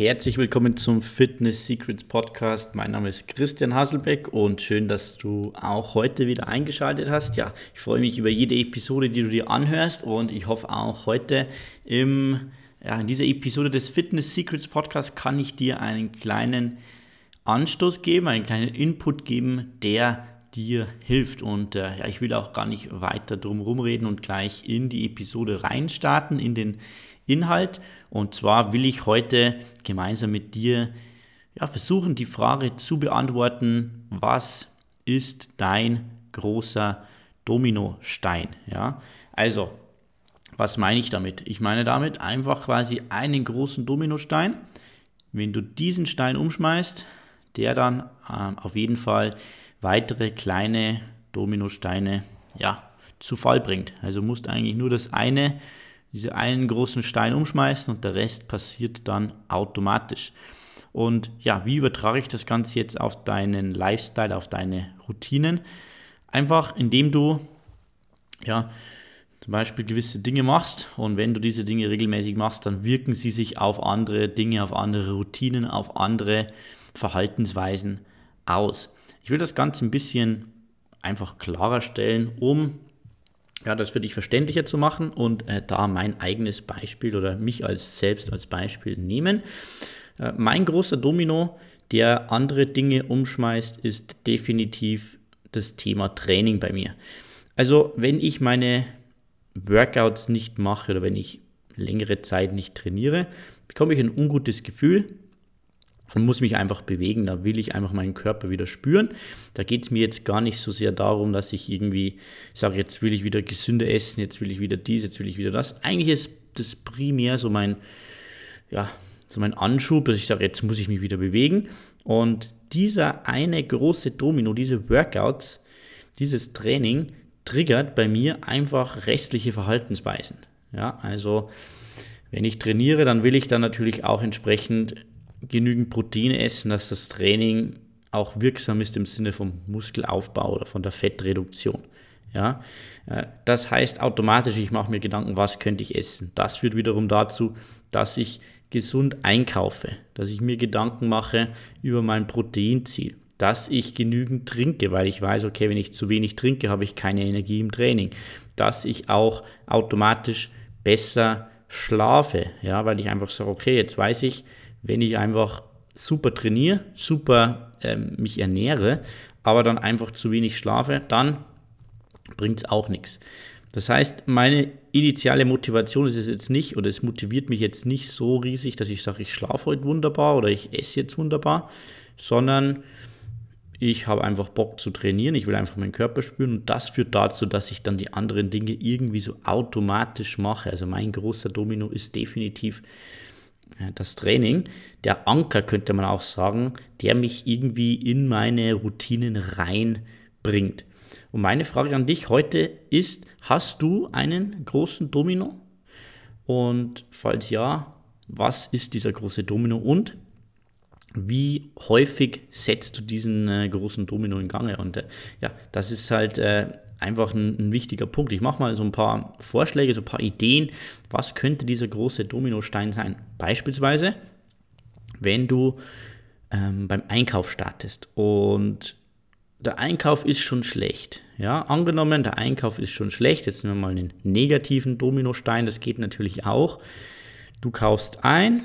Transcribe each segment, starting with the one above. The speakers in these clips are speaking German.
Herzlich willkommen zum Fitness Secrets Podcast. Mein Name ist Christian Haselbeck und schön, dass du auch heute wieder eingeschaltet hast. Ja, ich freue mich über jede Episode, die du dir anhörst und ich hoffe auch heute im, ja, in dieser Episode des Fitness Secrets Podcasts kann ich dir einen kleinen Anstoß geben, einen kleinen Input geben, der dir hilft. Und äh, ja, ich will auch gar nicht weiter drum rumreden und gleich in die Episode reinstarten, in den Inhalt. Und zwar will ich heute gemeinsam mit dir ja, versuchen, die Frage zu beantworten, was ist dein großer Dominostein? Ja, also, was meine ich damit? Ich meine damit einfach quasi einen großen Dominostein. Wenn du diesen Stein umschmeißt, der dann ähm, auf jeden Fall weitere kleine Dominosteine ja, zu Fall bringt. Also musst eigentlich nur das eine, diese einen großen Stein umschmeißen und der Rest passiert dann automatisch. Und ja, wie übertrage ich das Ganze jetzt auf deinen Lifestyle, auf deine Routinen? Einfach indem du ja, zum Beispiel gewisse Dinge machst und wenn du diese Dinge regelmäßig machst, dann wirken sie sich auf andere Dinge, auf andere Routinen, auf andere Verhaltensweisen aus. Ich will das Ganze ein bisschen einfach klarer stellen, um ja, das für dich verständlicher zu machen und äh, da mein eigenes Beispiel oder mich als selbst als Beispiel nehmen. Äh, mein großer Domino, der andere Dinge umschmeißt, ist definitiv das Thema Training bei mir. Also wenn ich meine Workouts nicht mache oder wenn ich längere Zeit nicht trainiere, bekomme ich ein ungutes Gefühl und muss mich einfach bewegen. Da will ich einfach meinen Körper wieder spüren. Da geht es mir jetzt gar nicht so sehr darum, dass ich irgendwie sage, jetzt will ich wieder gesünder essen, jetzt will ich wieder dies, jetzt will ich wieder das. Eigentlich ist das primär so mein, ja, so mein Anschub, dass ich sage, jetzt muss ich mich wieder bewegen. Und dieser eine große Domino, diese Workouts, dieses Training triggert bei mir einfach restliche Verhaltensweisen. Ja, also wenn ich trainiere, dann will ich dann natürlich auch entsprechend genügend Protein essen, dass das Training auch wirksam ist im Sinne vom Muskelaufbau oder von der Fettreduktion. Ja, äh, das heißt automatisch, ich mache mir Gedanken, was könnte ich essen. Das führt wiederum dazu, dass ich gesund einkaufe, dass ich mir Gedanken mache über mein Proteinziel, dass ich genügend trinke, weil ich weiß, okay, wenn ich zu wenig trinke, habe ich keine Energie im Training, dass ich auch automatisch besser schlafe, ja, weil ich einfach sage, okay, jetzt weiß ich, wenn ich einfach super trainiere, super ähm, mich ernähre, aber dann einfach zu wenig schlafe, dann bringt es auch nichts. Das heißt, meine initiale Motivation ist es jetzt nicht, oder es motiviert mich jetzt nicht so riesig, dass ich sage, ich schlafe heute wunderbar oder ich esse jetzt wunderbar, sondern ich habe einfach Bock zu trainieren, ich will einfach meinen Körper spüren und das führt dazu, dass ich dann die anderen Dinge irgendwie so automatisch mache. Also mein großer Domino ist definitiv das Training, der Anker könnte man auch sagen, der mich irgendwie in meine Routinen reinbringt. Und meine Frage an dich heute ist, hast du einen großen Domino? Und falls ja, was ist dieser große Domino und wie häufig setzt du diesen äh, großen Domino in Gange? Und äh, ja, das ist halt äh, einfach ein, ein wichtiger Punkt. Ich mache mal so ein paar Vorschläge, so ein paar Ideen, was könnte dieser große Dominostein sein. Beispielsweise, wenn du ähm, beim Einkauf startest und der Einkauf ist schon schlecht. Ja, angenommen, der Einkauf ist schon schlecht. Jetzt nehmen wir mal einen negativen Dominostein, das geht natürlich auch. Du kaufst ein,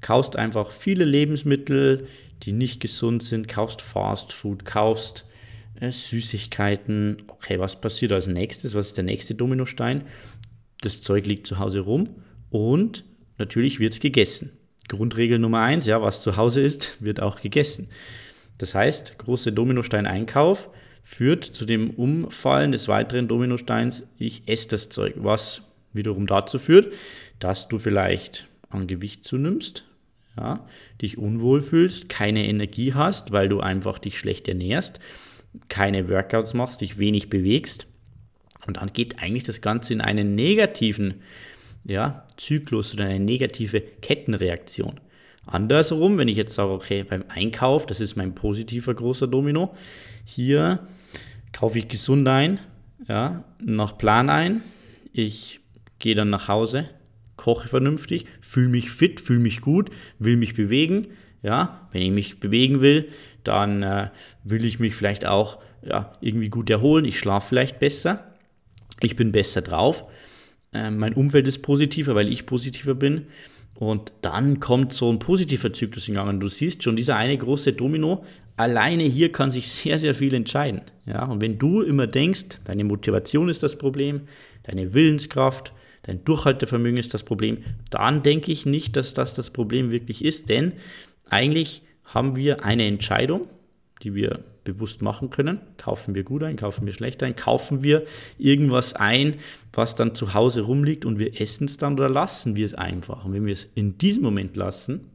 kaufst einfach viele Lebensmittel, die nicht gesund sind, kaufst Fast Food, kaufst äh, Süßigkeiten. Okay, was passiert als nächstes? Was ist der nächste Dominostein? Das Zeug liegt zu Hause rum und natürlich wird es gegessen. Grundregel Nummer eins, ja, was zu Hause ist, wird auch gegessen. Das heißt, große Dominostein-Einkauf führt zu dem Umfallen des weiteren Dominosteins, ich esse das Zeug, was wiederum dazu führt, dass du vielleicht an Gewicht zunimmst, ja, dich unwohl fühlst, keine Energie hast, weil du einfach dich schlecht ernährst keine Workouts machst, dich wenig bewegst. Und dann geht eigentlich das Ganze in einen negativen ja, Zyklus oder eine negative Kettenreaktion. Andersrum, wenn ich jetzt sage, okay, beim Einkauf, das ist mein positiver großer Domino, hier kaufe ich gesund ein, ja, nach Plan ein, ich gehe dann nach Hause, koche vernünftig, fühle mich fit, fühle mich gut, will mich bewegen. Ja, wenn ich mich bewegen will, dann äh, will ich mich vielleicht auch ja, irgendwie gut erholen. Ich schlafe vielleicht besser. Ich bin besser drauf. Äh, mein Umfeld ist positiver, weil ich positiver bin. Und dann kommt so ein positiver Zyklus in Gang. Und du siehst schon, dieser eine große Domino, alleine hier kann sich sehr, sehr viel entscheiden. Ja, und wenn du immer denkst, deine Motivation ist das Problem, deine Willenskraft, dein Durchhaltevermögen ist das Problem, dann denke ich nicht, dass das das Problem wirklich ist, denn eigentlich haben wir eine Entscheidung, die wir bewusst machen können. Kaufen wir gut ein, kaufen wir schlecht ein, kaufen wir irgendwas ein, was dann zu Hause rumliegt und wir essen es dann oder lassen wir es einfach. Und wenn wir es in diesem Moment lassen,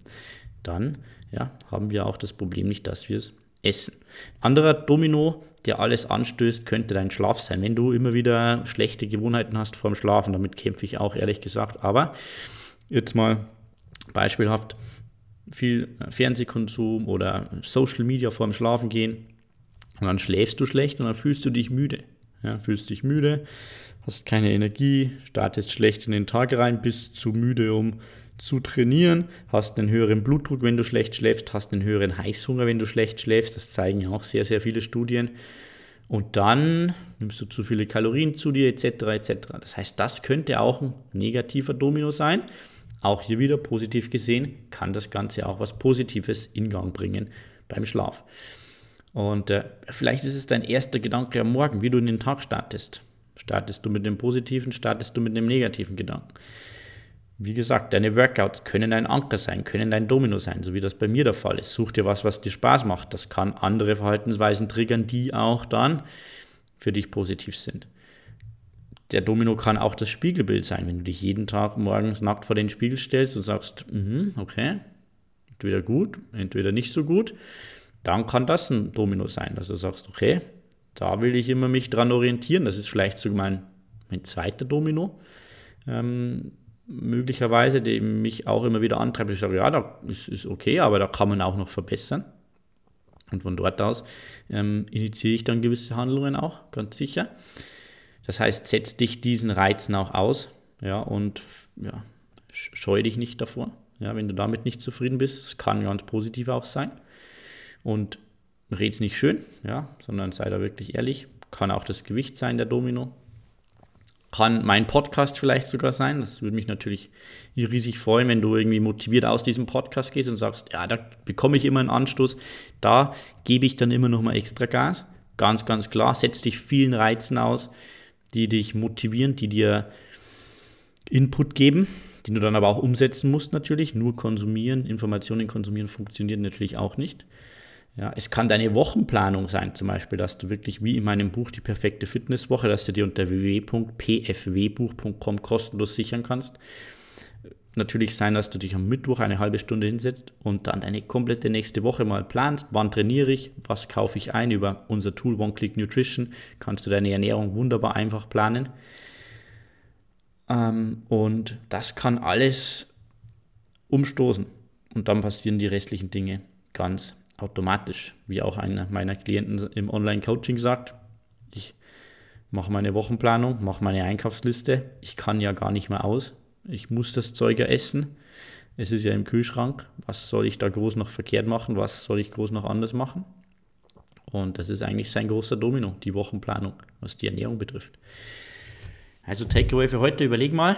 dann ja, haben wir auch das Problem nicht, dass wir es essen. Anderer Domino, der alles anstößt, könnte dein Schlaf sein. Wenn du immer wieder schlechte Gewohnheiten hast vorm Schlafen, damit kämpfe ich auch ehrlich gesagt. Aber jetzt mal beispielhaft viel Fernsehkonsum oder Social Media vorm Schlafen gehen und dann schläfst du schlecht und dann fühlst du dich müde. Ja, fühlst dich müde, hast keine Energie, startest schlecht in den Tag rein, bist zu müde, um zu trainieren, hast einen höheren Blutdruck, wenn du schlecht schläfst, hast einen höheren Heißhunger, wenn du schlecht schläfst. Das zeigen ja auch sehr, sehr viele Studien. Und dann nimmst du zu viele Kalorien zu dir, etc. etc. Das heißt, das könnte auch ein negativer Domino sein. Auch hier wieder positiv gesehen, kann das Ganze auch was Positives in Gang bringen beim Schlaf. Und äh, vielleicht ist es dein erster Gedanke am Morgen, wie du in den Tag startest. Startest du mit dem positiven, startest du mit dem negativen Gedanken. Wie gesagt, deine Workouts können ein Anker sein, können dein Domino sein, so wie das bei mir der Fall ist. Such dir was, was dir Spaß macht. Das kann andere Verhaltensweisen triggern, die auch dann für dich positiv sind. Der Domino kann auch das Spiegelbild sein, wenn du dich jeden Tag morgens nackt vor den Spiegel stellst und sagst, mm okay, entweder gut, entweder nicht so gut dann kann das ein Domino sein, dass du sagst, okay, da will ich immer mich dran orientieren. Das ist vielleicht sogar mein, mein zweiter Domino. Ähm, möglicherweise, der mich auch immer wieder antreibt. Ich sage, ja, da ist, ist okay, aber da kann man auch noch verbessern. Und von dort aus ähm, initiiere ich dann gewisse Handlungen auch, ganz sicher. Das heißt, setz dich diesen Reizen auch aus ja, und ja, scheue dich nicht davor. Ja, wenn du damit nicht zufrieden bist, es kann ganz positiv auch sein und red's nicht schön, ja, sondern sei da wirklich ehrlich. Kann auch das Gewicht sein, der Domino. Kann mein Podcast vielleicht sogar sein. Das würde mich natürlich riesig freuen, wenn du irgendwie motiviert aus diesem Podcast gehst und sagst, ja, da bekomme ich immer einen Anstoß. Da gebe ich dann immer noch mal extra Gas. Ganz, ganz klar. Setz dich vielen Reizen aus, die dich motivieren, die dir Input geben, den du dann aber auch umsetzen musst natürlich. Nur konsumieren, Informationen konsumieren funktioniert natürlich auch nicht. Ja, es kann deine Wochenplanung sein, zum Beispiel, dass du wirklich wie in meinem Buch die perfekte Fitnesswoche, dass du dir unter www.pfwbuch.com kostenlos sichern kannst. Natürlich sein, dass du dich am Mittwoch eine halbe Stunde hinsetzt und dann deine komplette nächste Woche mal planst. Wann trainiere ich? Was kaufe ich ein? Über unser Tool One Click Nutrition kannst du deine Ernährung wunderbar einfach planen. Ähm, und das kann alles umstoßen. Und dann passieren die restlichen Dinge ganz automatisch, wie auch einer meiner Klienten im Online-Coaching sagt. Ich mache meine Wochenplanung, mache meine Einkaufsliste. Ich kann ja gar nicht mehr aus. Ich muss das Zeug ja essen. Es ist ja im Kühlschrank. Was soll ich da groß noch verkehrt machen? Was soll ich groß noch anders machen? Und das ist eigentlich sein großer Domino, die Wochenplanung, was die Ernährung betrifft. Also Takeaway für heute, überleg mal,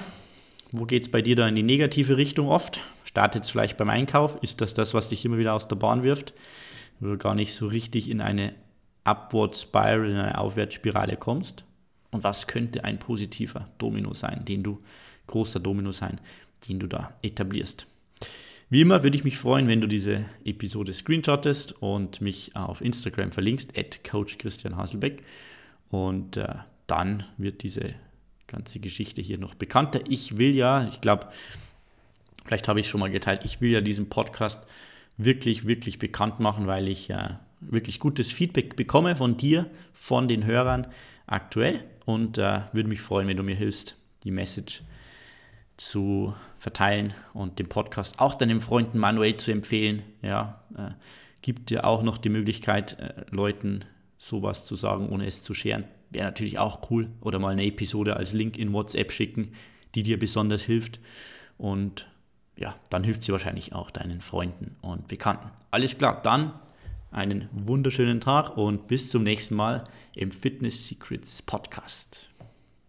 wo geht es bei dir da in die negative Richtung oft? Startet es vielleicht beim Einkauf? Ist das das, was dich immer wieder aus der Bahn wirft? Wo du gar nicht so richtig in eine Upward Spiral, in eine Aufwärtsspirale kommst? Und was könnte ein positiver Domino sein, den du, großer Domino sein, den du da etablierst? Wie immer würde ich mich freuen, wenn du diese Episode screenshottest und mich auf Instagram verlinkst, at Coach Christian Haselbeck. Und äh, dann wird diese ganze Geschichte hier noch bekannter. Ich will ja, ich glaube, vielleicht habe ich es schon mal geteilt, ich will ja diesen Podcast wirklich, wirklich bekannt machen, weil ich äh, wirklich gutes Feedback bekomme von dir, von den Hörern aktuell und äh, würde mich freuen, wenn du mir hilfst, die Message zu verteilen und den Podcast auch deinen Freunden manuell zu empfehlen. Ja, äh, gibt dir auch noch die Möglichkeit, äh, Leuten sowas zu sagen, ohne es zu scheren. Wäre natürlich auch cool. Oder mal eine Episode als Link in WhatsApp schicken, die dir besonders hilft. und ja, dann hilft sie wahrscheinlich auch deinen Freunden und Bekannten. Alles klar, dann einen wunderschönen Tag und bis zum nächsten Mal im Fitness Secrets Podcast.